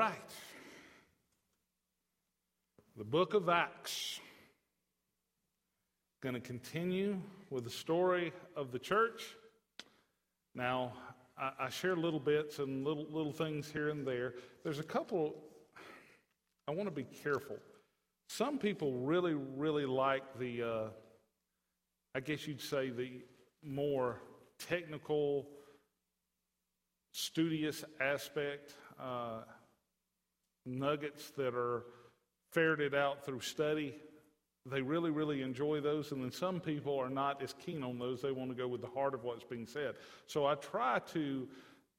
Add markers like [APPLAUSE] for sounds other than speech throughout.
right. The book of Acts. Going to continue with the story of the church. Now, I, I share little bits and little, little things here and there. There's a couple, I want to be careful. Some people really, really like the, uh, I guess you'd say, the more technical, studious aspect, uh, nuggets that are ferreted out through study. They really, really enjoy those. And then some people are not as keen on those. They want to go with the heart of what's being said. So I try to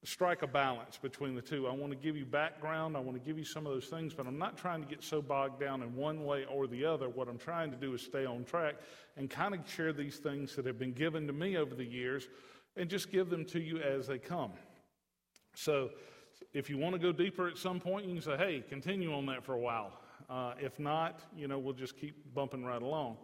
strike a balance between the two. I want to give you background, I want to give you some of those things, but I'm not trying to get so bogged down in one way or the other. What I'm trying to do is stay on track and kind of share these things that have been given to me over the years and just give them to you as they come. So if you want to go deeper at some point, you can say, hey, continue on that for a while. Uh, if not, you know, we'll just keep bumping right along.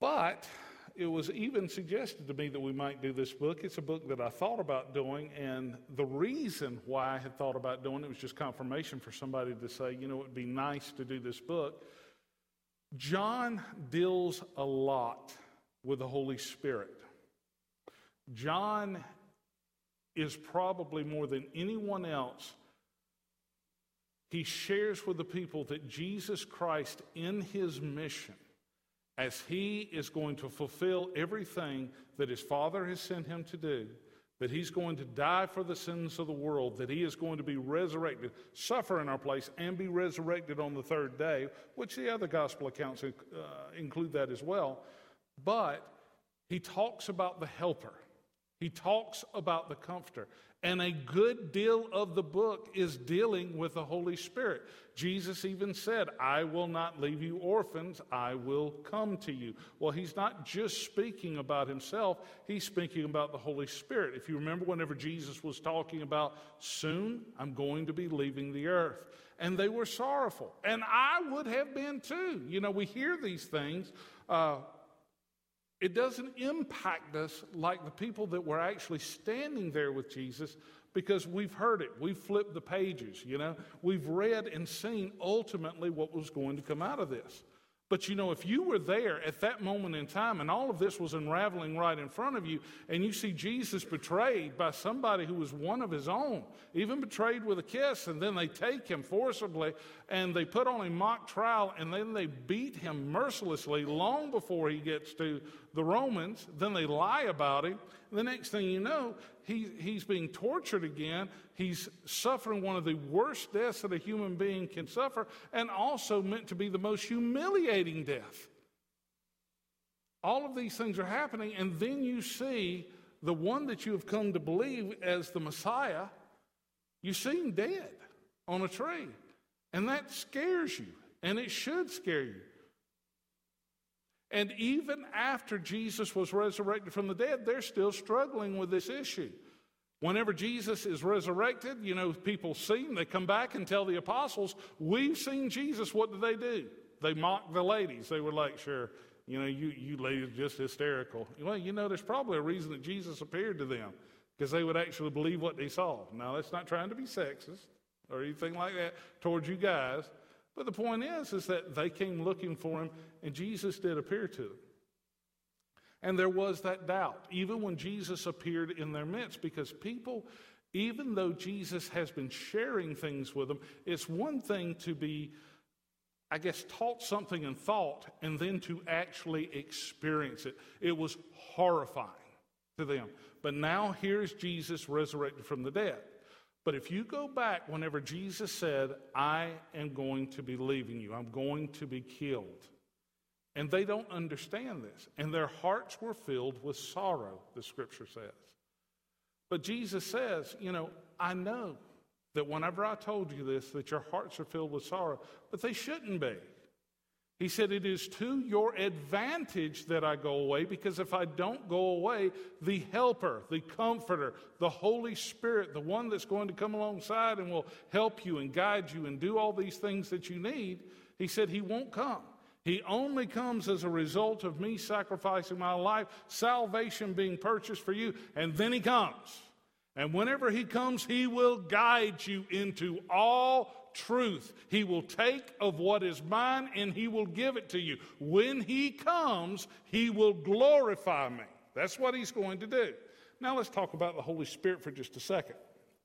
But it was even suggested to me that we might do this book. It's a book that I thought about doing, and the reason why I had thought about doing it was just confirmation for somebody to say, you know, it would be nice to do this book. John deals a lot with the Holy Spirit. John is probably more than anyone else he shares with the people that Jesus Christ, in his mission, as he is going to fulfill everything that his Father has sent him to do, that he's going to die for the sins of the world, that he is going to be resurrected, suffer in our place, and be resurrected on the third day, which the other gospel accounts uh, include that as well. But he talks about the helper. He talks about the comforter. And a good deal of the book is dealing with the Holy Spirit. Jesus even said, I will not leave you orphans, I will come to you. Well, he's not just speaking about himself, he's speaking about the Holy Spirit. If you remember, whenever Jesus was talking about, soon I'm going to be leaving the earth. And they were sorrowful. And I would have been too. You know, we hear these things. Uh, it doesn't impact us like the people that were actually standing there with Jesus because we've heard it. We've flipped the pages, you know. We've read and seen ultimately what was going to come out of this. But you know, if you were there at that moment in time and all of this was unraveling right in front of you, and you see Jesus betrayed by somebody who was one of his own, even betrayed with a kiss, and then they take him forcibly and they put on a mock trial and then they beat him mercilessly long before he gets to the Romans, then they lie about him. The next thing you know, he, he's being tortured again. He's suffering one of the worst deaths that a human being can suffer, and also meant to be the most humiliating death. All of these things are happening, and then you see the one that you have come to believe as the Messiah, you see him dead on a tree. And that scares you, and it should scare you. And even after Jesus was resurrected from the dead, they're still struggling with this issue. Whenever Jesus is resurrected, you know, people see him, they come back and tell the apostles, We've seen Jesus. What did they do? They mock the ladies. They were like, Sure, you know, you, you ladies just hysterical. Well, you know, there's probably a reason that Jesus appeared to them because they would actually believe what they saw. Now, that's not trying to be sexist or anything like that towards you guys. But the point is, is that they came looking for him, and Jesus did appear to them. And there was that doubt, even when Jesus appeared in their midst, because people, even though Jesus has been sharing things with them, it's one thing to be, I guess, taught something and thought, and then to actually experience it. It was horrifying to them. But now here's Jesus resurrected from the dead. But if you go back whenever Jesus said, I am going to be leaving you, I'm going to be killed. And they don't understand this. And their hearts were filled with sorrow, the scripture says. But Jesus says, you know, I know that whenever I told you this, that your hearts are filled with sorrow, but they shouldn't be. He said, It is to your advantage that I go away, because if I don't go away, the helper, the comforter, the Holy Spirit, the one that's going to come alongside and will help you and guide you and do all these things that you need, he said, He won't come. He only comes as a result of me sacrificing my life, salvation being purchased for you, and then He comes. And whenever he comes, he will guide you into all truth. He will take of what is mine and he will give it to you. When he comes, he will glorify me. That's what he's going to do. Now let's talk about the Holy Spirit for just a second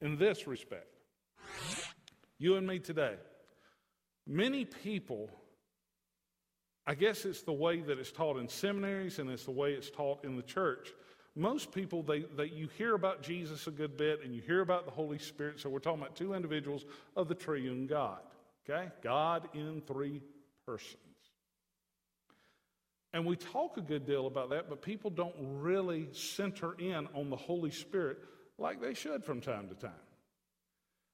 in this respect. You and me today. Many people, I guess it's the way that it's taught in seminaries and it's the way it's taught in the church. Most people, they, they, you hear about Jesus a good bit and you hear about the Holy Spirit. So we're talking about two individuals of the triune God. Okay? God in three persons. And we talk a good deal about that, but people don't really center in on the Holy Spirit like they should from time to time.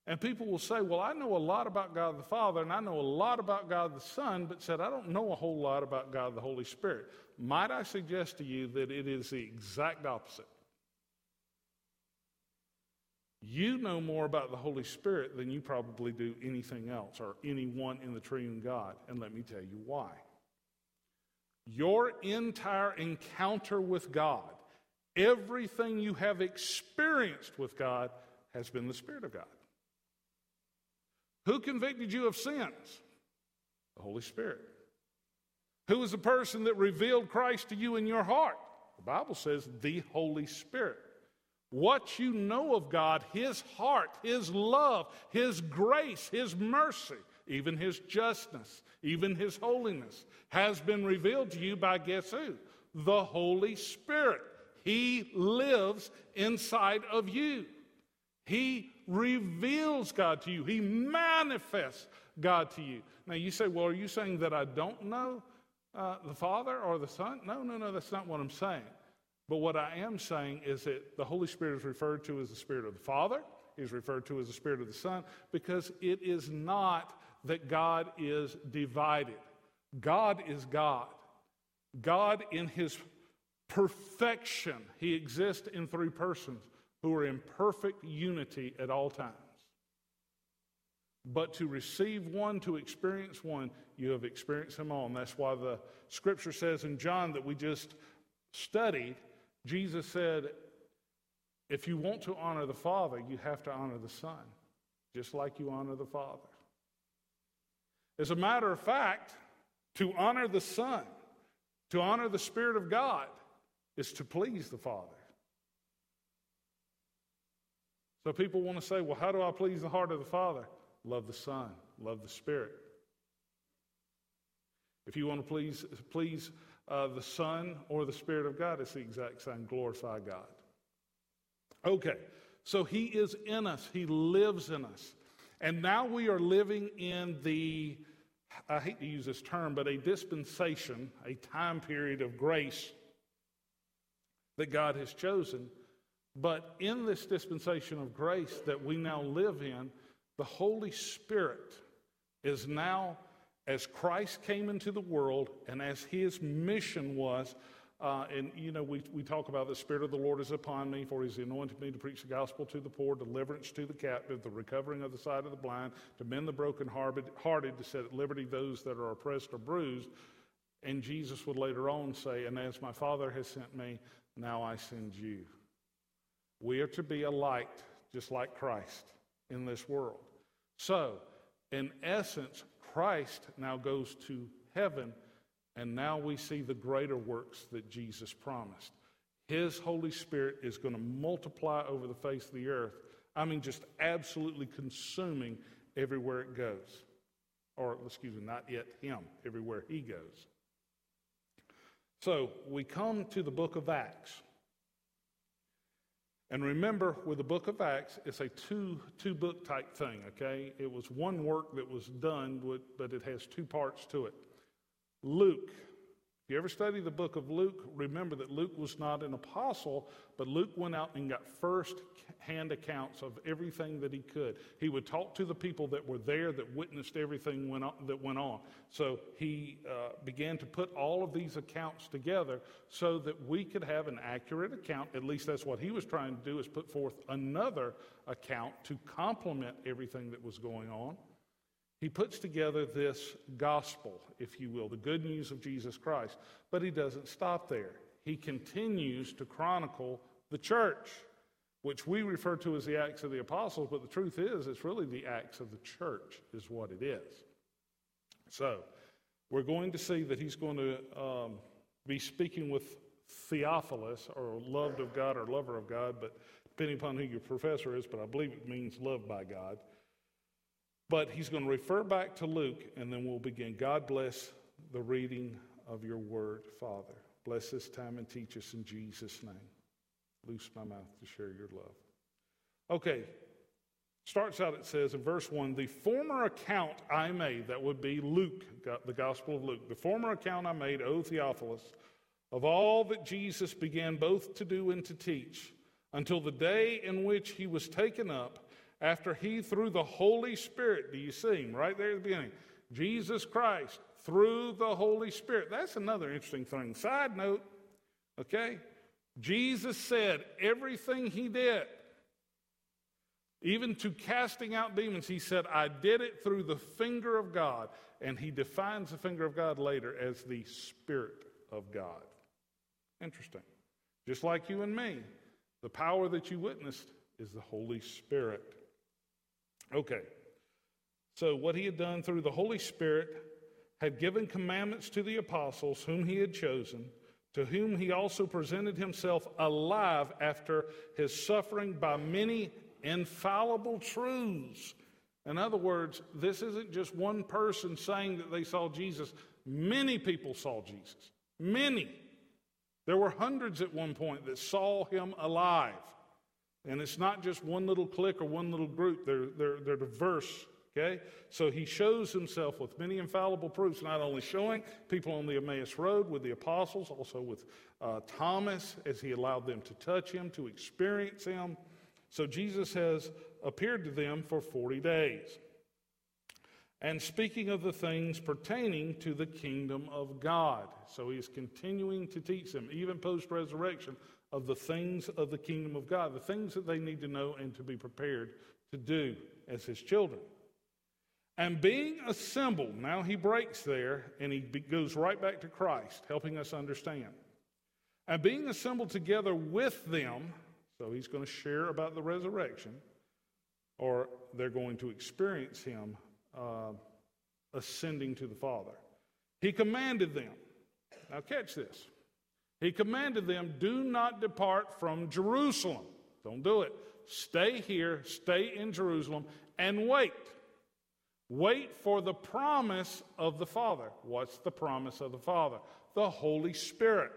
And people will say, Well, I know a lot about God the Father, and I know a lot about God the Son, but said, I don't know a whole lot about God the Holy Spirit. Might I suggest to you that it is the exact opposite? You know more about the Holy Spirit than you probably do anything else or anyone in the triune God. And let me tell you why. Your entire encounter with God, everything you have experienced with God, has been the Spirit of God. Who convicted you of sins? The Holy Spirit. Who was the person that revealed Christ to you in your heart? The Bible says the Holy Spirit. What you know of God, His heart, His love, His grace, His mercy, even His justness, even His holiness, has been revealed to you by guess who? The Holy Spirit. He lives inside of you. He reveals God to you, He manifests God to you. Now, you say, well, are you saying that I don't know uh, the Father or the Son? No, no, no, that's not what I'm saying. But what I am saying is that the Holy Spirit is referred to as the Spirit of the Father, is referred to as the Spirit of the Son, because it is not that God is divided. God is God. God, in His perfection, He exists in three persons who are in perfect unity at all times. But to receive one, to experience one, you have experienced them all. And that's why the scripture says in John that we just studied, Jesus said, if you want to honor the Father, you have to honor the Son, just like you honor the Father. As a matter of fact, to honor the Son, to honor the Spirit of God, is to please the Father. So people want to say, well, how do I please the heart of the Father? Love the Son, love the Spirit. If you want to please, please uh, the Son or the Spirit of God, it's the exact same. Glorify God. Okay, so He is in us, He lives in us. And now we are living in the, I hate to use this term, but a dispensation, a time period of grace that God has chosen but in this dispensation of grace that we now live in, the Holy Spirit is now, as Christ came into the world and as his mission was, uh, and you know, we, we talk about the Spirit of the Lord is upon me, for he's anointed me to preach the gospel to the poor, deliverance to the captive, the recovering of the sight of the blind, to mend the broken-hearted, to set at liberty those that are oppressed or bruised. And Jesus would later on say, And as my Father has sent me, now I send you. We are to be a light just like Christ in this world. So, in essence, Christ now goes to heaven, and now we see the greater works that Jesus promised. His Holy Spirit is going to multiply over the face of the earth. I mean, just absolutely consuming everywhere it goes. Or, excuse me, not yet Him, everywhere He goes. So, we come to the book of Acts. And remember, with the book of Acts, it's a two, two book type thing, okay? It was one work that was done, but it has two parts to it. Luke if you ever study the book of Luke, remember that Luke was not an apostle, but Luke went out and got first hand accounts of everything that he could. He would talk to the people that were there that witnessed everything went on, that went on. So he uh, began to put all of these accounts together so that we could have an accurate account. At least that's what he was trying to do, is put forth another account to complement everything that was going on. He puts together this gospel, if you will, the good news of Jesus Christ, but he doesn't stop there. He continues to chronicle the church. which we refer to as the Acts of the Apostles, but the truth is, it's really the Acts of the church, is what it is. So, we're going to see that he's going to um, be speaking with Theophilus, or loved of God, or lover of God, but depending upon who your professor is, but I believe it means loved by God. But he's going to refer back to Luke, and then we'll begin. God bless the reading of your word, Father. Bless this time and teach us in Jesus' name. Loose my mouth to share your love. Okay, starts out, it says in verse 1 The former account I made, that would be Luke, the Gospel of Luke, the former account I made, O Theophilus, of all that Jesus began both to do and to teach, until the day in which he was taken up, after he, through the Holy Spirit, do you see him right there at the beginning? Jesus Christ, through the Holy Spirit. That's another interesting thing. Side note, okay? Jesus said everything he did, even to casting out demons, he said, I did it through the finger of God. And he defines the finger of God later as the Spirit of God. Interesting. Just like you and me, the power that you witnessed is the Holy Spirit. Okay. So, what he had done through the Holy Spirit had given commandments to the apostles whom he had chosen, to whom he also presented himself alive after his suffering by many infallible truths. In other words, this isn't just one person saying that they saw Jesus. Many people saw Jesus. Many. There were hundreds at one point that saw him alive. And it's not just one little clique or one little group, they're, they're, they're diverse. Okay? So he shows himself with many infallible proofs, not only showing people on the Emmaus Road with the apostles, also with uh, Thomas as he allowed them to touch him, to experience him. So Jesus has appeared to them for 40 days. And speaking of the things pertaining to the kingdom of God. So he's continuing to teach them, even post resurrection, of the things of the kingdom of God, the things that they need to know and to be prepared to do as his children. And being assembled, now he breaks there and he goes right back to Christ, helping us understand. And being assembled together with them, so he's going to share about the resurrection, or they're going to experience him uh, ascending to the Father. He commanded them, now catch this. He commanded them, do not depart from Jerusalem. Don't do it. Stay here, stay in Jerusalem, and wait. Wait for the promise of the Father. What's the promise of the Father? The Holy Spirit.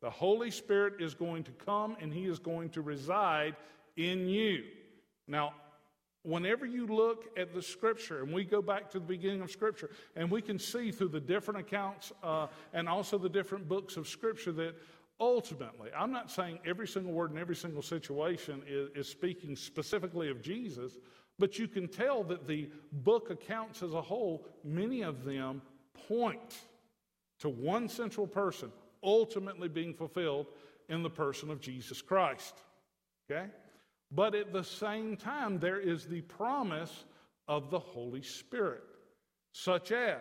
The Holy Spirit is going to come and He is going to reside in you. Now, whenever you look at the Scripture, and we go back to the beginning of Scripture, and we can see through the different accounts uh, and also the different books of Scripture that ultimately, I'm not saying every single word in every single situation is, is speaking specifically of Jesus, but you can tell that the book accounts as a whole, many of them point to one central person ultimately being fulfilled in the person of Jesus Christ. Okay? But at the same time, there is the promise of the Holy Spirit, such as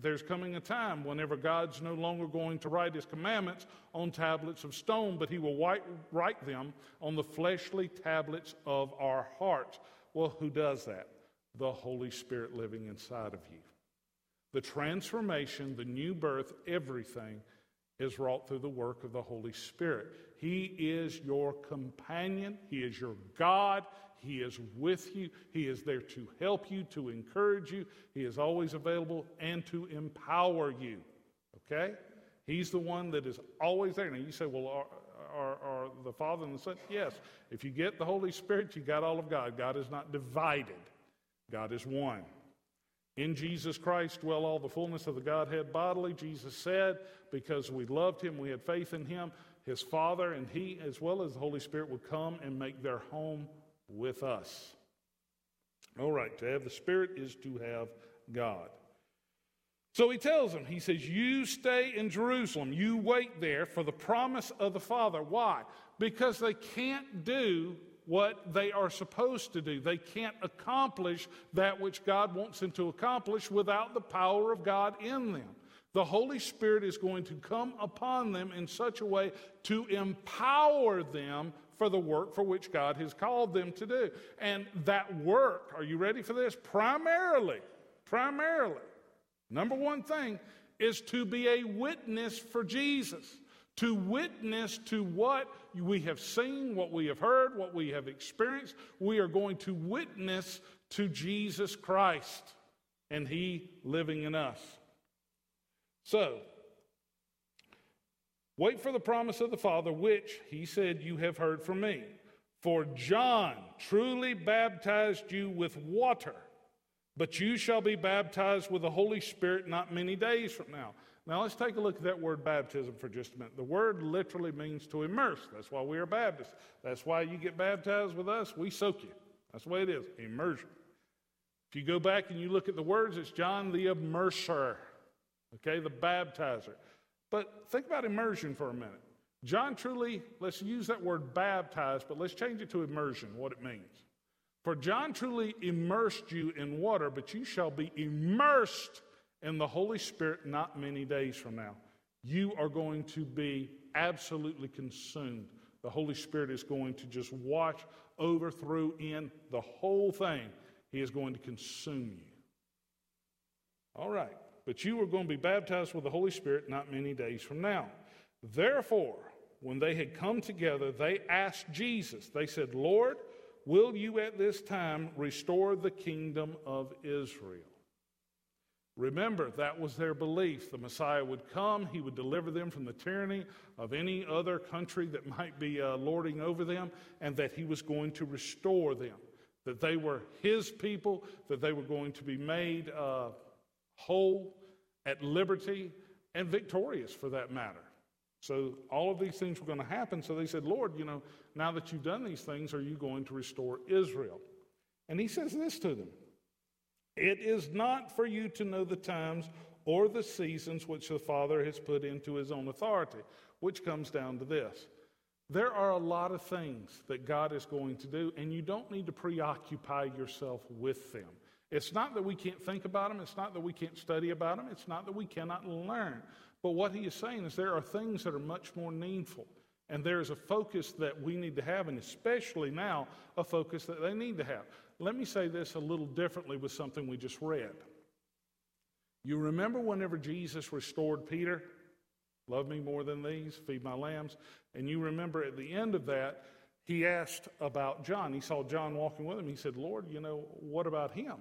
there's coming a time whenever God's no longer going to write his commandments on tablets of stone, but he will write, write them on the fleshly tablets of our hearts. Well, who does that? The Holy Spirit living inside of you. The transformation, the new birth, everything is wrought through the work of the Holy Spirit. He is your companion, He is your God, He is with you, He is there to help you, to encourage you, He is always available, and to empower you. Okay? He's the one that is always there. Now you say, well, are, are the Father and the Son? Yes. If you get the Holy Spirit, you got all of God. God is not divided, God is one. In Jesus Christ dwell all the fullness of the Godhead bodily, Jesus said, because we loved him, we had faith in him, his Father and he, as well as the Holy Spirit, would come and make their home with us. All right, to have the Spirit is to have God. So he tells them, he says, You stay in Jerusalem. You wait there for the promise of the Father. Why? Because they can't do what they are supposed to do. They can't accomplish that which God wants them to accomplish without the power of God in them. The Holy Spirit is going to come upon them in such a way to empower them for the work for which God has called them to do. And that work, are you ready for this? Primarily, primarily, number one thing is to be a witness for Jesus, to witness to what we have seen, what we have heard, what we have experienced. We are going to witness to Jesus Christ and He living in us. So, wait for the promise of the Father, which He said, You have heard from me. For John truly baptized you with water but you shall be baptized with the Holy Spirit not many days from now. Now let's take a look at that word baptism for just a minute. The word literally means to immerse. That's why we are Baptists. That's why you get baptized with us. We soak you. That's the way it is immersion. If you go back and you look at the words, it's John the immerser, okay, the baptizer. But think about immersion for a minute. John truly, let's use that word baptized, but let's change it to immersion, what it means. For John truly immersed you in water, but you shall be immersed in the Holy Spirit not many days from now. You are going to be absolutely consumed. The Holy Spirit is going to just wash over, through, in the whole thing. He is going to consume you. All right. But you are going to be baptized with the Holy Spirit not many days from now. Therefore, when they had come together, they asked Jesus, they said, Lord, Will you at this time restore the kingdom of Israel? Remember, that was their belief. The Messiah would come, he would deliver them from the tyranny of any other country that might be uh, lording over them, and that he was going to restore them. That they were his people, that they were going to be made uh, whole, at liberty, and victorious for that matter. So all of these things were going to happen. So they said, Lord, you know, now that you've done these things, are you going to restore Israel? And he says this to them It is not for you to know the times or the seasons which the Father has put into his own authority, which comes down to this. There are a lot of things that God is going to do, and you don't need to preoccupy yourself with them. It's not that we can't think about them, it's not that we can't study about them, it's not that we cannot learn. But what he is saying is there are things that are much more needful. And there is a focus that we need to have, and especially now, a focus that they need to have. Let me say this a little differently with something we just read. You remember whenever Jesus restored Peter? Love me more than these, feed my lambs. And you remember at the end of that, he asked about John. He saw John walking with him. He said, Lord, you know, what about him?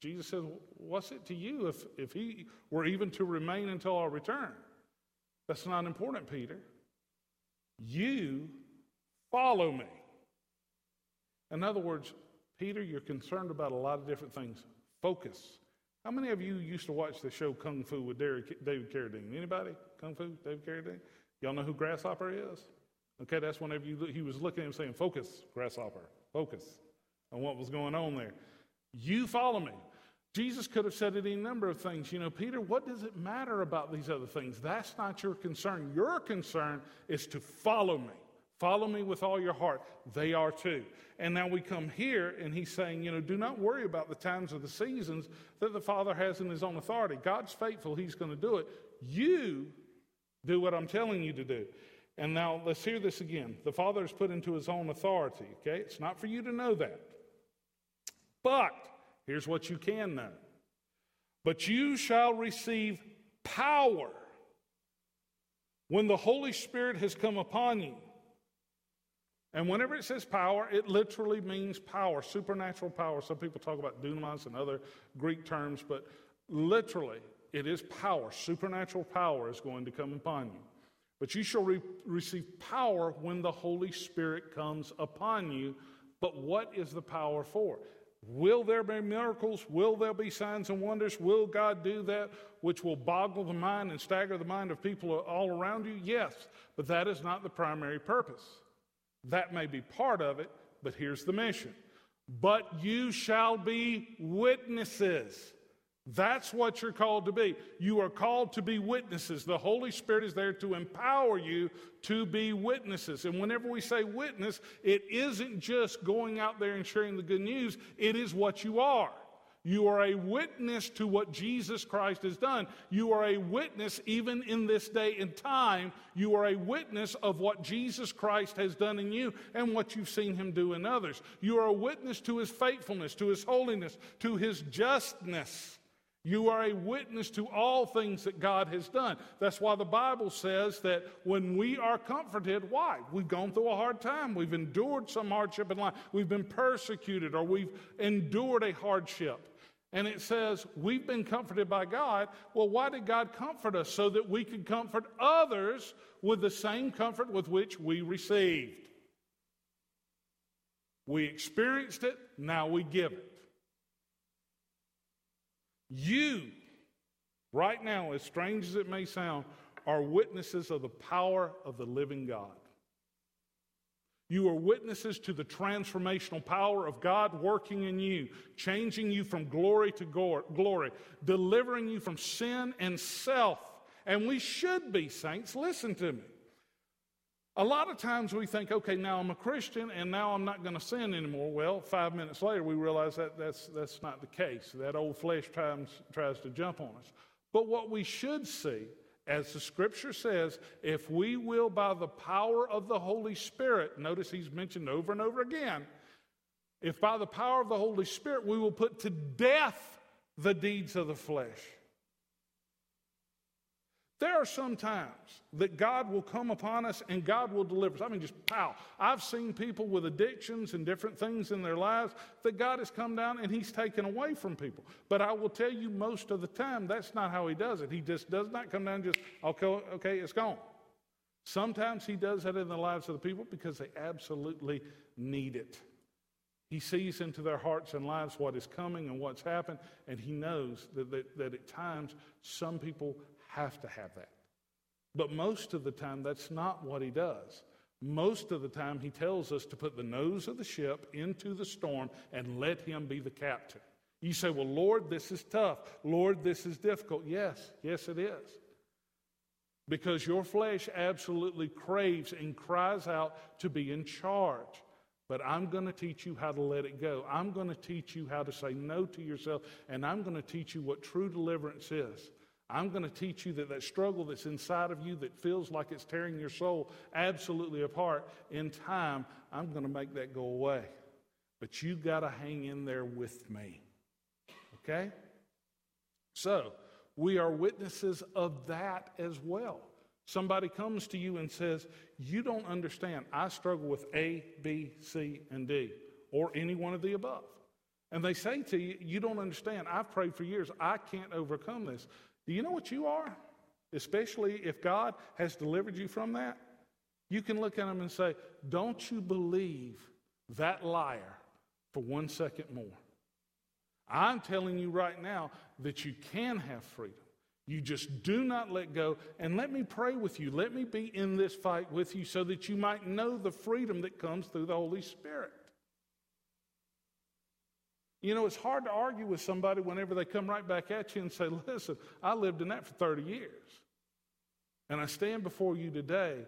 Jesus said, What's it to you if, if he were even to remain until our return? That's not important, Peter. You follow me. In other words, Peter, you're concerned about a lot of different things. Focus. How many of you used to watch the show Kung Fu with David Carradine? Anybody? Kung Fu, David Carradine? Y'all know who Grasshopper is? Okay, that's whenever you, he was looking at him saying, Focus, Grasshopper, focus on what was going on there. You follow me. Jesus could have said any number of things. You know, Peter, what does it matter about these other things? That's not your concern. Your concern is to follow me. Follow me with all your heart. They are too. And now we come here, and he's saying, you know, do not worry about the times of the seasons that the Father has in his own authority. God's faithful, he's going to do it. You do what I'm telling you to do. And now let's hear this again. The Father is put into his own authority, okay? It's not for you to know that. But Here's what you can know. But you shall receive power when the Holy Spirit has come upon you. And whenever it says power, it literally means power, supernatural power. Some people talk about dunamis and other Greek terms, but literally, it is power. Supernatural power is going to come upon you. But you shall re- receive power when the Holy Spirit comes upon you. But what is the power for? Will there be miracles? Will there be signs and wonders? Will God do that which will boggle the mind and stagger the mind of people all around you? Yes, but that is not the primary purpose. That may be part of it, but here's the mission. But you shall be witnesses that's what you're called to be. You are called to be witnesses. The Holy Spirit is there to empower you to be witnesses. And whenever we say witness, it isn't just going out there and sharing the good news, it is what you are. You are a witness to what Jesus Christ has done. You are a witness, even in this day and time, you are a witness of what Jesus Christ has done in you and what you've seen him do in others. You are a witness to his faithfulness, to his holiness, to his justness. You are a witness to all things that God has done. That's why the Bible says that when we are comforted, why? We've gone through a hard time. We've endured some hardship in life. We've been persecuted or we've endured a hardship. And it says, we've been comforted by God. Well, why did God comfort us? So that we could comfort others with the same comfort with which we received. We experienced it, now we give it. You, right now, as strange as it may sound, are witnesses of the power of the living God. You are witnesses to the transformational power of God working in you, changing you from glory to glory, delivering you from sin and self. And we should be, saints. Listen to me. A lot of times we think, okay, now I'm a Christian and now I'm not going to sin anymore. Well, five minutes later, we realize that that's, that's not the case. That old flesh tries, tries to jump on us. But what we should see, as the scripture says, if we will, by the power of the Holy Spirit, notice he's mentioned over and over again, if by the power of the Holy Spirit we will put to death the deeds of the flesh. There are some times that God will come upon us and God will deliver us. I mean, just pow. I've seen people with addictions and different things in their lives that God has come down and He's taken away from people. But I will tell you, most of the time, that's not how He does it. He just does not come down and just, okay, okay, it's gone. Sometimes He does that in the lives of the people because they absolutely need it. He sees into their hearts and lives what is coming and what's happened, and he knows that, that, that, at times some people have to have that. But most of the time, that's not what he does. Most of the time, he tells us to put the nose of the ship into the storm and let him be the captain. You say, Well, Lord, this is tough. Lord, this is difficult. Yes, yes, it is. Because your flesh absolutely craves and cries out to be in charge. But I'm going to teach you how to let it go. I'm going to teach you how to say no to yourself, and I'm going to teach you what true deliverance is. I'm going to teach you that that struggle that's inside of you that feels like it's tearing your soul absolutely apart, in time, I'm going to make that go away. But you got to hang in there with me. Okay? So, we are witnesses of that as well. Somebody comes to you and says, You don't understand. I struggle with A, B, C, and D, or any one of the above. And they say to you, You don't understand. I've prayed for years. I can't overcome this. Do you know what you are? Especially if God has delivered you from that. You can look at them and say, Don't you believe that liar for one second more? I'm telling you right now that you can have freedom. You just do not let go. And let me pray with you. Let me be in this fight with you so that you might know the freedom that comes through the Holy Spirit. You know, it's hard to argue with somebody whenever they come right back at you and say, [LAUGHS] Listen, I lived in that for 30 years. And I stand before you today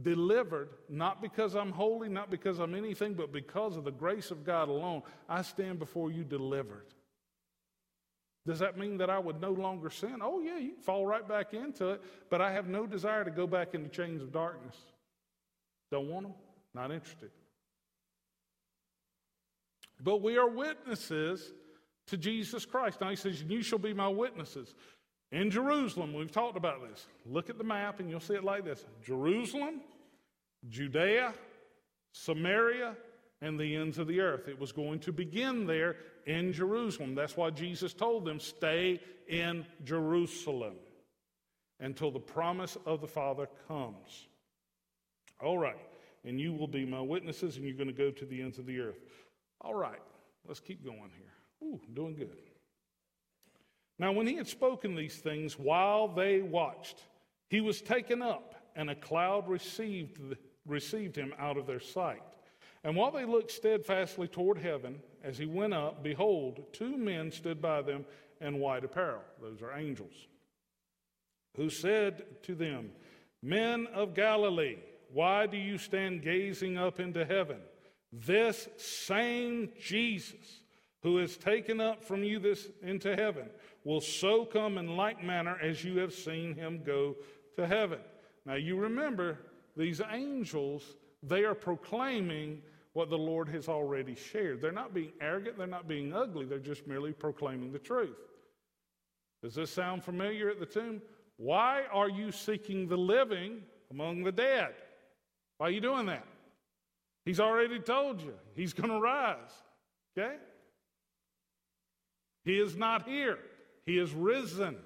delivered, not because I'm holy, not because I'm anything, but because of the grace of God alone. I stand before you delivered. Does that mean that I would no longer sin? Oh, yeah, you fall right back into it, but I have no desire to go back into chains of darkness. Don't want them, not interested. But we are witnesses to Jesus Christ. Now he says, You shall be my witnesses. In Jerusalem, we've talked about this. Look at the map and you'll see it like this Jerusalem, Judea, Samaria, and the ends of the earth. It was going to begin there in Jerusalem. That's why Jesus told them, Stay in Jerusalem until the promise of the Father comes. All right. And you will be my witnesses, and you're going to go to the ends of the earth. All right, let's keep going here. Ooh, doing good. Now, when he had spoken these things while they watched, he was taken up, and a cloud received, received him out of their sight. And while they looked steadfastly toward heaven, as he went up, behold, two men stood by them in white apparel. Those are angels. Who said to them, Men of Galilee, why do you stand gazing up into heaven? This same Jesus who is taken up from you this into heaven will so come in like manner as you have seen him go to heaven. Now you remember these angels, they are proclaiming what the Lord has already shared. They're not being arrogant, they're not being ugly, they're just merely proclaiming the truth. Does this sound familiar at the tomb? Why are you seeking the living among the dead? Why are you doing that? He's already told you he's going to rise. Okay? He is not here, he is risen.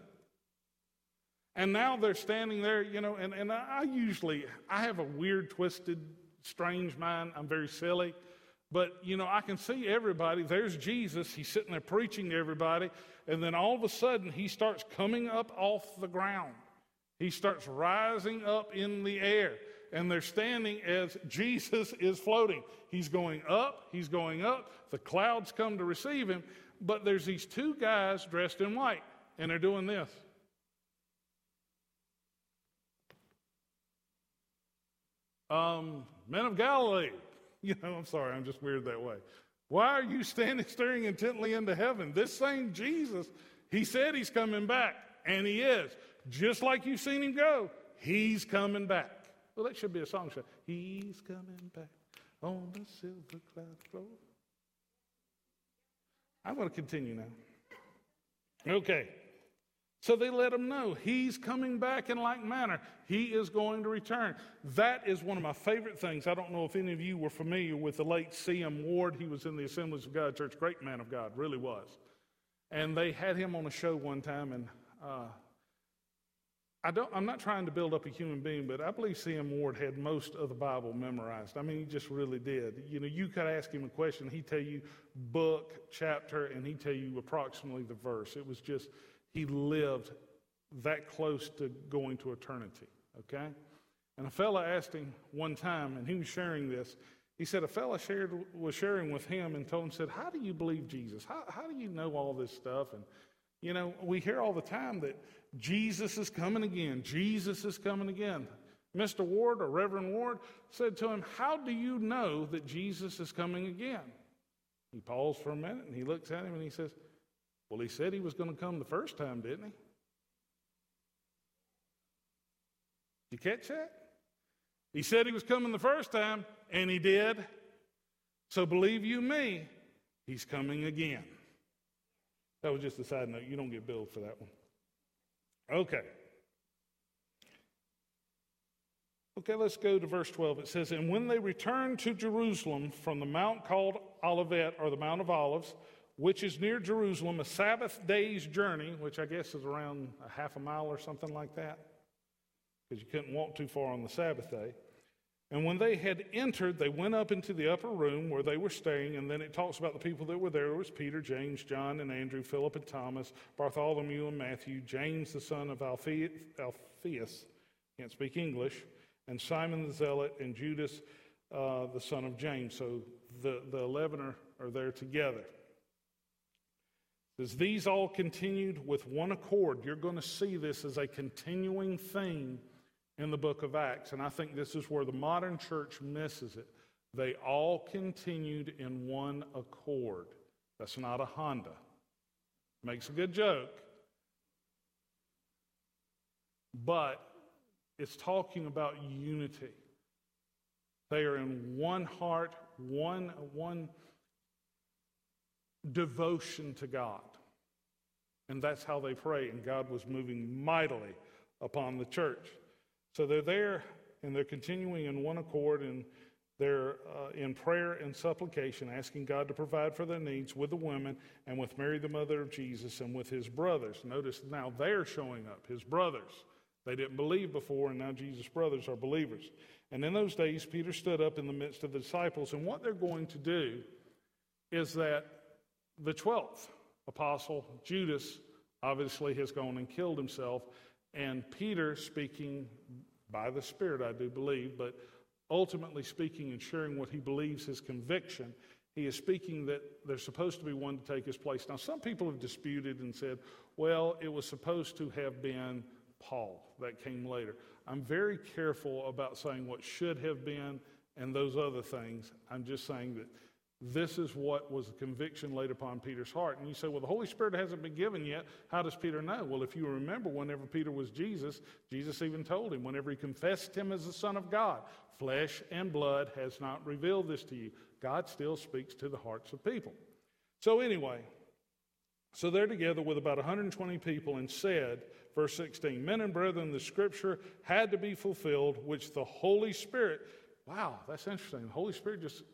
And now they're standing there, you know, and, and I usually, I have a weird, twisted, strange mind. I'm very silly. But, you know, I can see everybody. There's Jesus. He's sitting there preaching to everybody. And then all of a sudden, he starts coming up off the ground. He starts rising up in the air. And they're standing as Jesus is floating. He's going up. He's going up. The clouds come to receive him. But there's these two guys dressed in white. And they're doing this. Um, men of Galilee. [LAUGHS] You know, I'm sorry, I'm just weird that way. Why are you standing staring intently into heaven? This same Jesus, he said he's coming back, and he is. Just like you've seen him go, he's coming back. Well, that should be a song. Show. He's coming back on the silver cloud floor. I'm going to continue now. Okay. So they let him know he's coming back in like manner. He is going to return. That is one of my favorite things. I don't know if any of you were familiar with the late C.M. Ward. He was in the Assemblies of God Church, great man of God, really was. And they had him on a show one time, and uh, I don't, I'm not trying to build up a human being, but I believe C.M. Ward had most of the Bible memorized. I mean, he just really did. You know, you could ask him a question, he'd tell you book, chapter, and he'd tell you approximately the verse. It was just he lived that close to going to eternity, okay? And a fella asked him one time, and he was sharing this. He said a fella shared, was sharing with him and told him, said, How do you believe Jesus? How, how do you know all this stuff? And, you know, we hear all the time that Jesus is coming again. Jesus is coming again. Mr. Ward or Reverend Ward said to him, How do you know that Jesus is coming again? He paused for a minute and he looks at him and he says, well, he said he was going to come the first time, didn't he? You catch that? He said he was coming the first time, and he did. So believe you me, he's coming again. That was just a side note. You don't get billed for that one. Okay. Okay, let's go to verse 12. It says, And when they returned to Jerusalem from the mount called Olivet, or the Mount of Olives, which is near Jerusalem, a Sabbath day's journey, which I guess is around a half a mile or something like that, because you couldn't walk too far on the Sabbath day. And when they had entered, they went up into the upper room where they were staying. And then it talks about the people that were there. It was Peter, James, John, and Andrew, Philip, and Thomas, Bartholomew, and Matthew, James, the son of Alphaeus, can't speak English, and Simon the Zealot, and Judas, uh, the son of James. So the, the 11 are, are there together says these all continued with one accord. You're going to see this as a continuing theme in the book of Acts. And I think this is where the modern church misses it. They all continued in one accord. That's not a Honda. Makes a good joke. But it's talking about unity. They are in one heart, one, one devotion to God. And that's how they pray. And God was moving mightily upon the church. So they're there and they're continuing in one accord and they're uh, in prayer and supplication, asking God to provide for their needs with the women and with Mary, the mother of Jesus, and with his brothers. Notice now they're showing up, his brothers. They didn't believe before, and now Jesus' brothers are believers. And in those days, Peter stood up in the midst of the disciples, and what they're going to do is that the 12th apostle, Judas, obviously has gone and killed himself. And Peter, speaking by the Spirit, I do believe, but ultimately speaking and sharing what he believes his conviction, he is speaking that there's supposed to be one to take his place. Now, some people have disputed and said, well, it was supposed to have been Paul that came later. I'm very careful about saying what should have been and those other things. I'm just saying that this is what was the conviction laid upon Peter's heart. And you say, well, the Holy Spirit hasn't been given yet. How does Peter know? Well, if you remember, whenever Peter was Jesus, Jesus even told him, whenever he confessed him as the Son of God, flesh and blood has not revealed this to you. God still speaks to the hearts of people. So, anyway, so they're together with about 120 people and said, verse 16, Men and brethren, the scripture had to be fulfilled, which the Holy Spirit, wow, that's interesting. The Holy Spirit just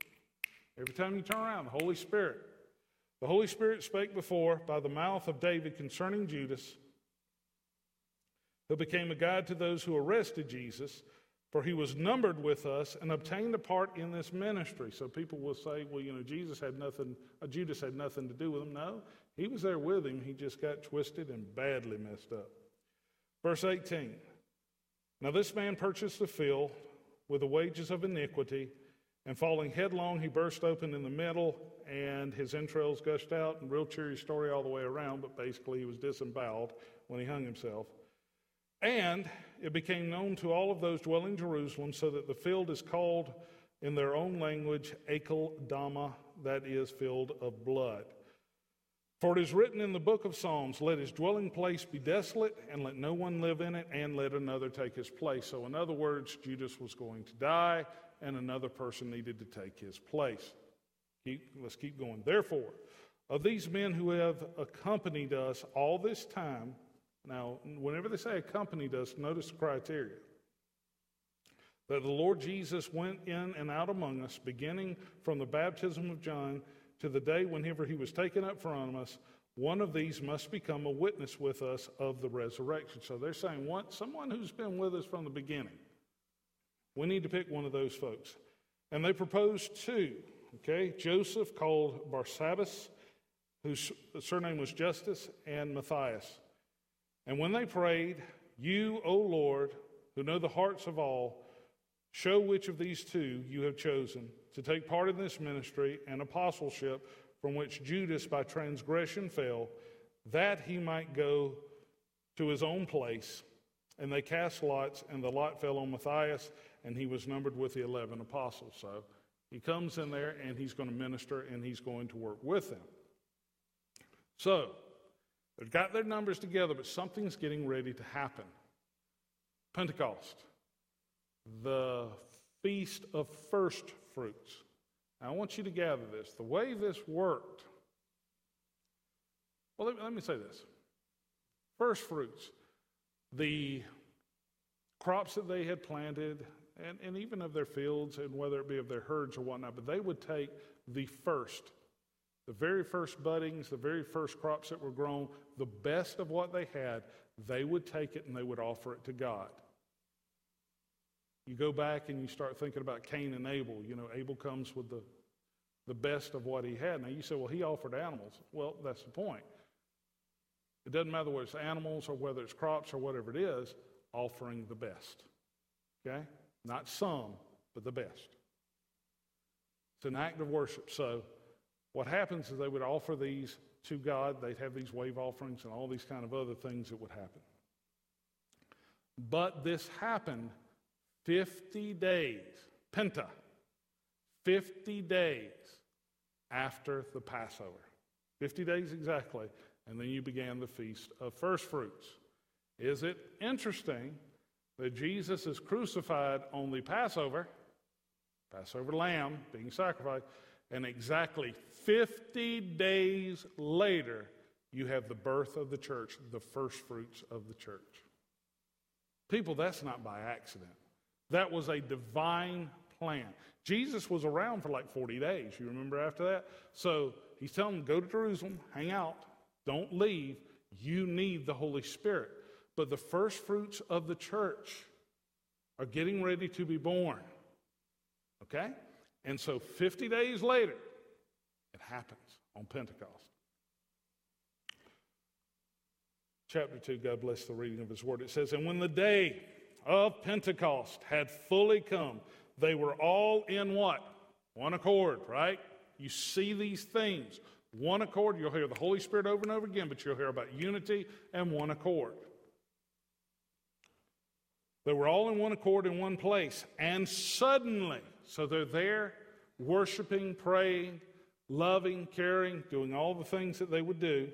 Every time you turn around, the Holy Spirit. The Holy Spirit spake before by the mouth of David concerning Judas, who became a guide to those who arrested Jesus, for he was numbered with us and obtained a part in this ministry. So people will say, well, you know, Jesus had nothing, uh, Judas had nothing to do with him. No, he was there with him. He just got twisted and badly messed up. Verse 18 Now this man purchased the field with the wages of iniquity and falling headlong, he burst open in the middle, and his entrails gushed out. And real cheery story all the way around, but basically he was disemboweled when he hung himself. And it became known to all of those dwelling in Jerusalem, so that the field is called in their own language Akel Dama, that is, field of blood. For it is written in the book of Psalms, Let his dwelling place be desolate, and let no one live in it, and let another take his place. So, in other words, Judas was going to die and another person needed to take his place. Keep, let's keep going. Therefore, of these men who have accompanied us all this time, now, whenever they say accompanied us, notice the criteria. That the Lord Jesus went in and out among us, beginning from the baptism of John to the day whenever he was taken up from us, one of these must become a witness with us of the resurrection. So they're saying, what, someone who's been with us from the beginning. We need to pick one of those folks. And they proposed two, okay? Joseph, called Barsabbas, whose surname was Justus, and Matthias. And when they prayed, You, O Lord, who know the hearts of all, show which of these two you have chosen to take part in this ministry and apostleship from which Judas by transgression fell, that he might go to his own place. And they cast lots, and the lot fell on Matthias and he was numbered with the 11 apostles. So he comes in there and he's going to minister and he's going to work with them. So they've got their numbers together, but something's getting ready to happen. Pentecost, the feast of first fruits. Now, I want you to gather this. The way this worked, well, let me, let me say this first fruits, the crops that they had planted, and, and even of their fields, and whether it be of their herds or whatnot, but they would take the first, the very first buddings, the very first crops that were grown, the best of what they had, they would take it and they would offer it to God. You go back and you start thinking about Cain and Abel. You know, Abel comes with the, the best of what he had. Now you say, well, he offered animals. Well, that's the point. It doesn't matter whether it's animals or whether it's crops or whatever it is, offering the best. Okay? Not some, but the best. It's an act of worship. So what happens is they would offer these to God. They'd have these wave offerings and all these kind of other things that would happen. But this happened 50 days, Penta, 50 days after the Passover. 50 days exactly. And then you began the Feast of First Fruits. Is it interesting that Jesus is crucified on the Passover, Passover lamb being sacrificed, and exactly 50 days later, you have the birth of the church, the first fruits of the church. People, that's not by accident. That was a divine plan. Jesus was around for like 40 days. You remember after that? So he's telling them, go to Jerusalem, hang out, don't leave. You need the Holy Spirit. But the first fruits of the church are getting ready to be born. Okay? And so 50 days later, it happens on Pentecost. Chapter 2, God bless the reading of his word. It says, And when the day of Pentecost had fully come, they were all in what? One accord, right? You see these themes. One accord, you'll hear the Holy Spirit over and over again, but you'll hear about unity and one accord. They were all in one accord in one place. And suddenly, so they're there worshiping, praying. loving, caring, doing all the things that they would do,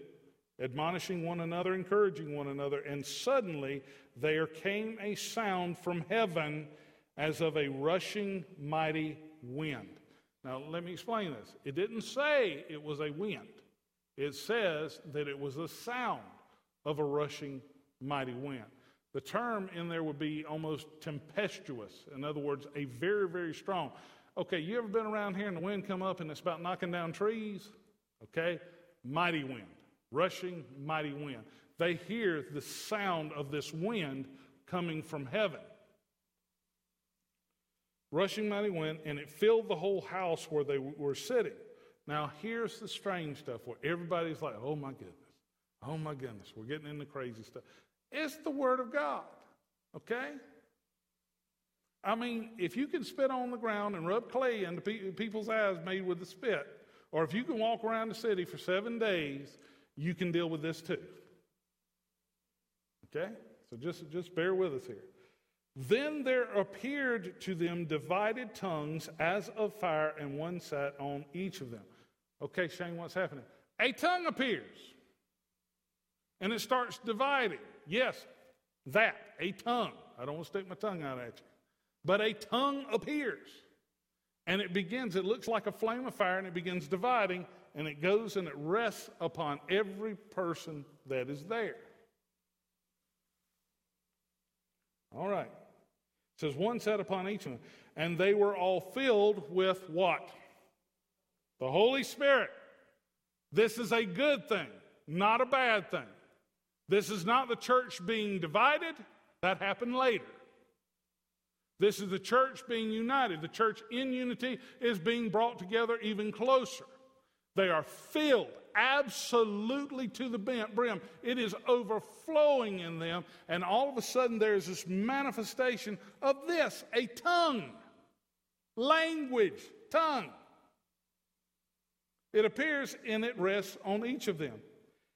admonishing one another, encouraging one another, and suddenly there came a sound from heaven as of a rushing mighty wind. Now, let me explain this. It didn't say it was a wind, it says that it was the sound of a rushing mighty wind. The term in there would be almost tempestuous. In other words, a very, very strong. Okay, you ever been around here and the wind come up and it's about knocking down trees? Okay, mighty wind, rushing mighty wind. They hear the sound of this wind coming from heaven. Rushing mighty wind, and it filled the whole house where they were sitting. Now, here's the strange stuff where everybody's like, oh my goodness, oh my goodness, we're getting into crazy stuff. It's the Word of God, okay? I mean, if you can spit on the ground and rub clay into pe- people's eyes made with the spit, or if you can walk around the city for seven days, you can deal with this too. Okay? So just, just bear with us here. Then there appeared to them divided tongues as of fire, and one sat on each of them. Okay, Shane, what's happening? A tongue appears, and it starts dividing. Yes, that, a tongue. I don't want to stick my tongue out at you. But a tongue appears. And it begins, it looks like a flame of fire, and it begins dividing, and it goes and it rests upon every person that is there. All right. It says, one sat upon each of them, and they were all filled with what? The Holy Spirit. This is a good thing, not a bad thing. This is not the church being divided, that happened later. This is the church being united. The church in unity is being brought together even closer. They are filled absolutely to the brim. It is overflowing in them, and all of a sudden there's this manifestation of this a tongue, language, tongue. It appears and it rests on each of them.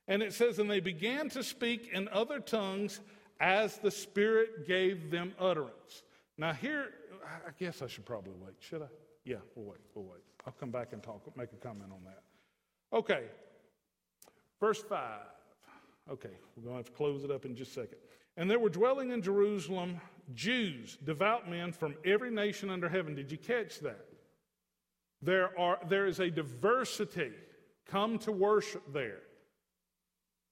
And it says, And they began to speak in other tongues as the Spirit gave them utterance. Now, here, I guess I should probably wait. Should I? Yeah, we'll wait. We'll wait. I'll come back and talk, make a comment on that. Okay, verse 5. Okay, we're going to have to close it up in just a second. And there were dwelling in Jerusalem Jews, devout men from every nation under heaven. Did you catch that? There, are, there is a diversity come to worship there.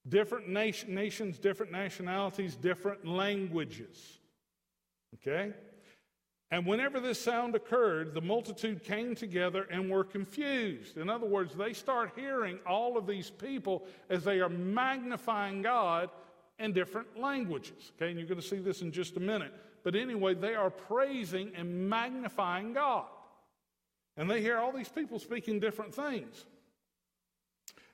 Different nation, nations, different nationalities, different languages. Okay? And whenever this sound occurred, the multitude came together and were confused. In other words, they start hearing all of these people as they are magnifying God in different languages. Okay, and you're going to see this in just a minute. But anyway, they are praising and magnifying God. And they hear all these people speaking different things.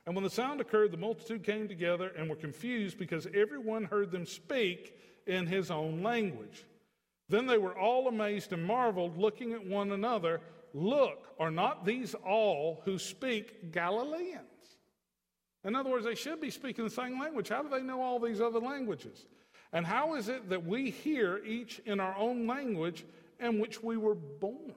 And when the sound occurred, the multitude came together and were confused because everyone heard them speak in his own language. Then they were all amazed and marveled, looking at one another. Look, are not these all who speak Galileans? In other words, they should be speaking the same language. How do they know all these other languages? And how is it that we hear each in our own language in which we were born?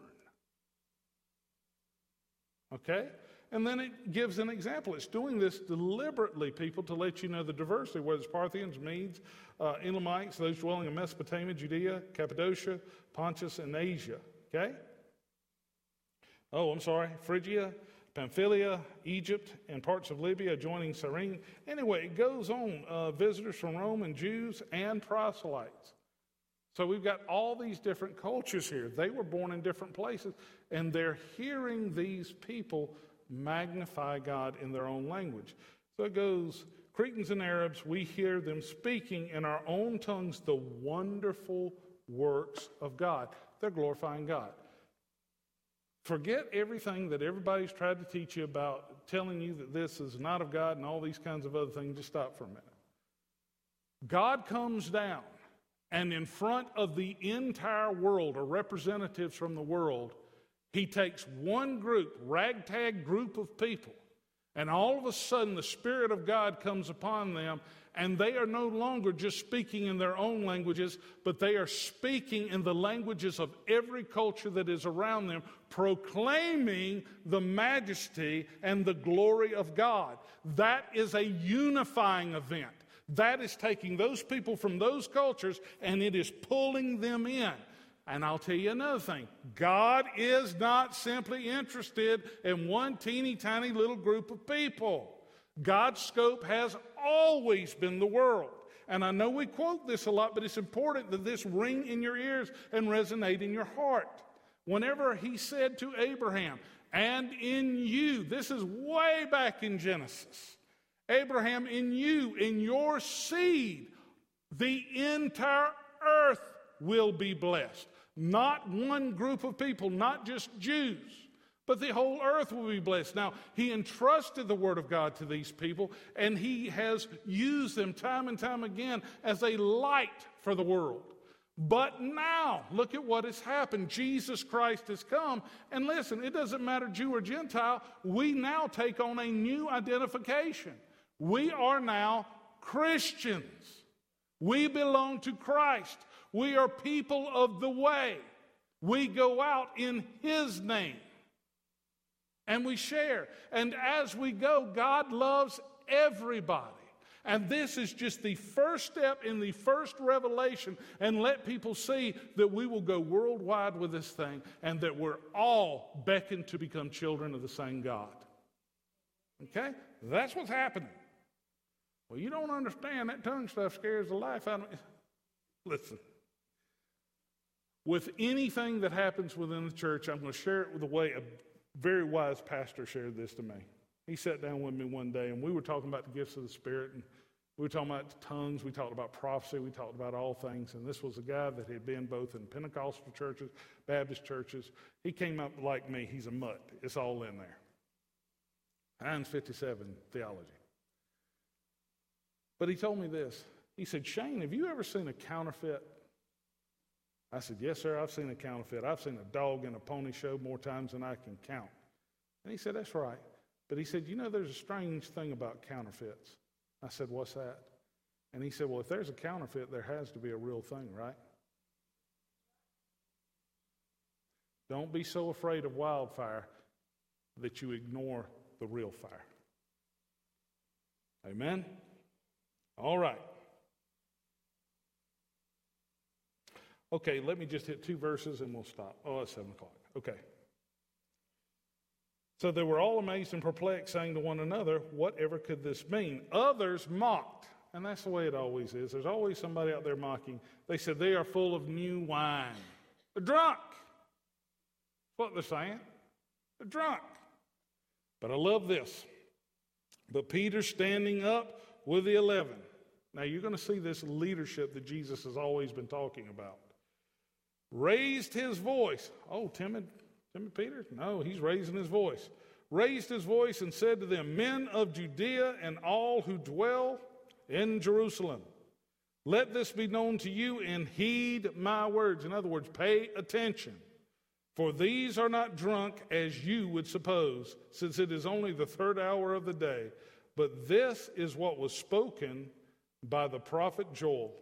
Okay? And then it gives an example. It's doing this deliberately, people, to let you know the diversity, whether it's Parthians, Medes, uh, Elamites, those dwelling in Mesopotamia, Judea, Cappadocia, Pontus, and Asia. Okay? Oh, I'm sorry, Phrygia, Pamphylia, Egypt, and parts of Libya adjoining Cyrene. Anyway, it goes on. Uh, visitors from Rome and Jews and proselytes. So we've got all these different cultures here. They were born in different places, and they're hearing these people magnify God in their own language. So it goes Cretans and Arabs, we hear them speaking in our own tongues the wonderful works of God. They're glorifying God. Forget everything that everybody's tried to teach you about telling you that this is not of God and all these kinds of other things. Just stop for a minute. God comes down, and in front of the entire world, or representatives from the world, he takes one group, ragtag group of people, And all of a sudden, the Spirit of God comes upon them, and they are no longer just speaking in their own languages, but they are speaking in the languages of every culture that is around them, proclaiming the majesty and the glory of God. That is a unifying event. That is taking those people from those cultures and it is pulling them in. And I'll tell you another thing God is not simply interested in one teeny tiny little group of people. God's scope has always been the world. And I know we quote this a lot, but it's important that this ring in your ears and resonate in your heart. Whenever he said to Abraham, and in you, this is way back in Genesis, Abraham, in you, in your seed, the entire earth will be blessed. Not one group of people, not just Jews, but the whole earth will be blessed. Now, he entrusted the word of God to these people, and he has used them time and time again as a light for the world. But now, look at what has happened. Jesus Christ has come. And listen, it doesn't matter Jew or Gentile, we now take on a new identification. We are now Christians. We belong to Christ. We are people of the way. We go out in His name and we share. And as we go, God loves everybody. And this is just the first step in the first revelation, and let people see that we will go worldwide with this thing and that we're all beckoned to become children of the same God. Okay? That's what's happening. Well, you don't understand. That tongue stuff scares the life out of me. Listen. With anything that happens within the church, I'm going to share it with the way a very wise pastor shared this to me. He sat down with me one day, and we were talking about the gifts of the Spirit, and we were talking about tongues, we talked about prophecy, we talked about all things. And this was a guy that had been both in Pentecostal churches, Baptist churches. He came up like me. He's a mutt. It's all in there. Heinz 57 theology. But he told me this. He said, Shane, have you ever seen a counterfeit? I said, Yes, sir, I've seen a counterfeit. I've seen a dog in a pony show more times than I can count. And he said, That's right. But he said, You know, there's a strange thing about counterfeits. I said, What's that? And he said, Well, if there's a counterfeit, there has to be a real thing, right? Don't be so afraid of wildfire that you ignore the real fire. Amen? All right. Okay, let me just hit two verses and we'll stop. Oh, it's 7 o'clock. Okay. So they were all amazed and perplexed, saying to one another, Whatever could this mean? Others mocked. And that's the way it always is. There's always somebody out there mocking. They said, They are full of new wine. They're drunk. That's what they're saying. They're drunk. But I love this. But Peter standing up with the eleven. Now you're going to see this leadership that Jesus has always been talking about. Raised his voice. Oh, timid, timid Peter? No, he's raising his voice. Raised his voice and said to them, Men of Judea and all who dwell in Jerusalem, let this be known to you and heed my words. In other words, pay attention. For these are not drunk as you would suppose, since it is only the third hour of the day. But this is what was spoken by the prophet Joel.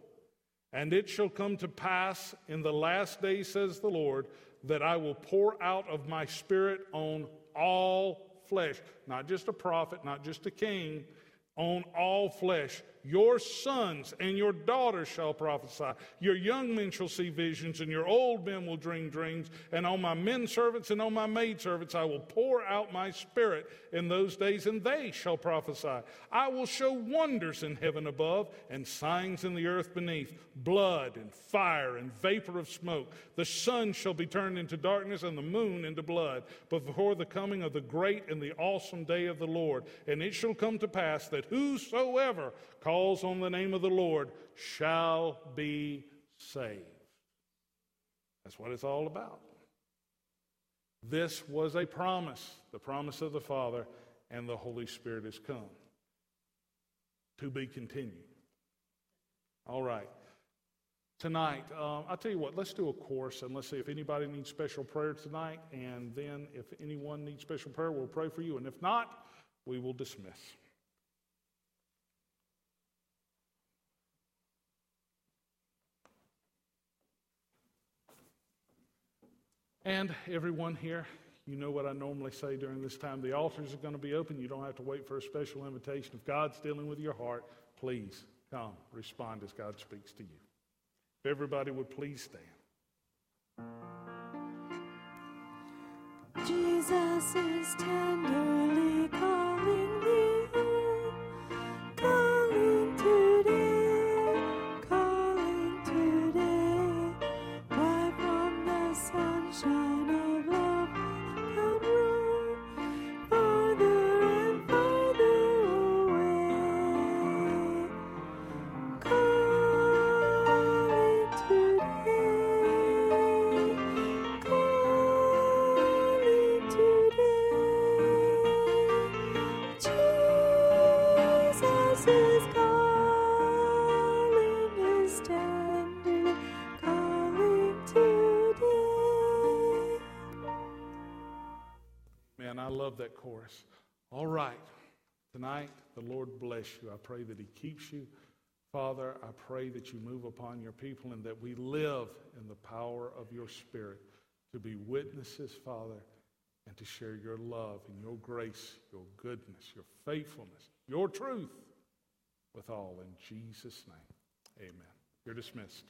And it shall come to pass in the last days, says the Lord, that I will pour out of my spirit on all flesh, not just a prophet, not just a king, on all flesh. Your sons and your daughters shall prophesy. Your young men shall see visions, and your old men will dream dreams. And on my men servants and on my maid servants I will pour out my spirit in those days, and they shall prophesy. I will show wonders in heaven above and signs in the earth beneath blood and fire and vapor of smoke. The sun shall be turned into darkness and the moon into blood before the coming of the great and the awesome day of the Lord. And it shall come to pass that whosoever calls on the name of the Lord shall be saved. That's what it's all about. This was a promise, the promise of the Father, and the Holy Spirit has come. To be continued. All right. Tonight, uh, I'll tell you what, let's do a course and let's see if anybody needs special prayer tonight. And then if anyone needs special prayer, we'll pray for you. And if not, we will dismiss. And everyone here, you know what I normally say during this time. The altars are going to be open. You don't have to wait for a special invitation. If God's dealing with your heart, please come, respond as God speaks to you. If everybody would please stand. Jesus is tenderly calling chorus. All right. Tonight, the Lord bless you. I pray that He keeps you. Father, I pray that you move upon your people and that we live in the power of your Spirit to be witnesses, Father, and to share your love and your grace, your goodness, your faithfulness, your truth with all. In Jesus' name, amen. You're dismissed.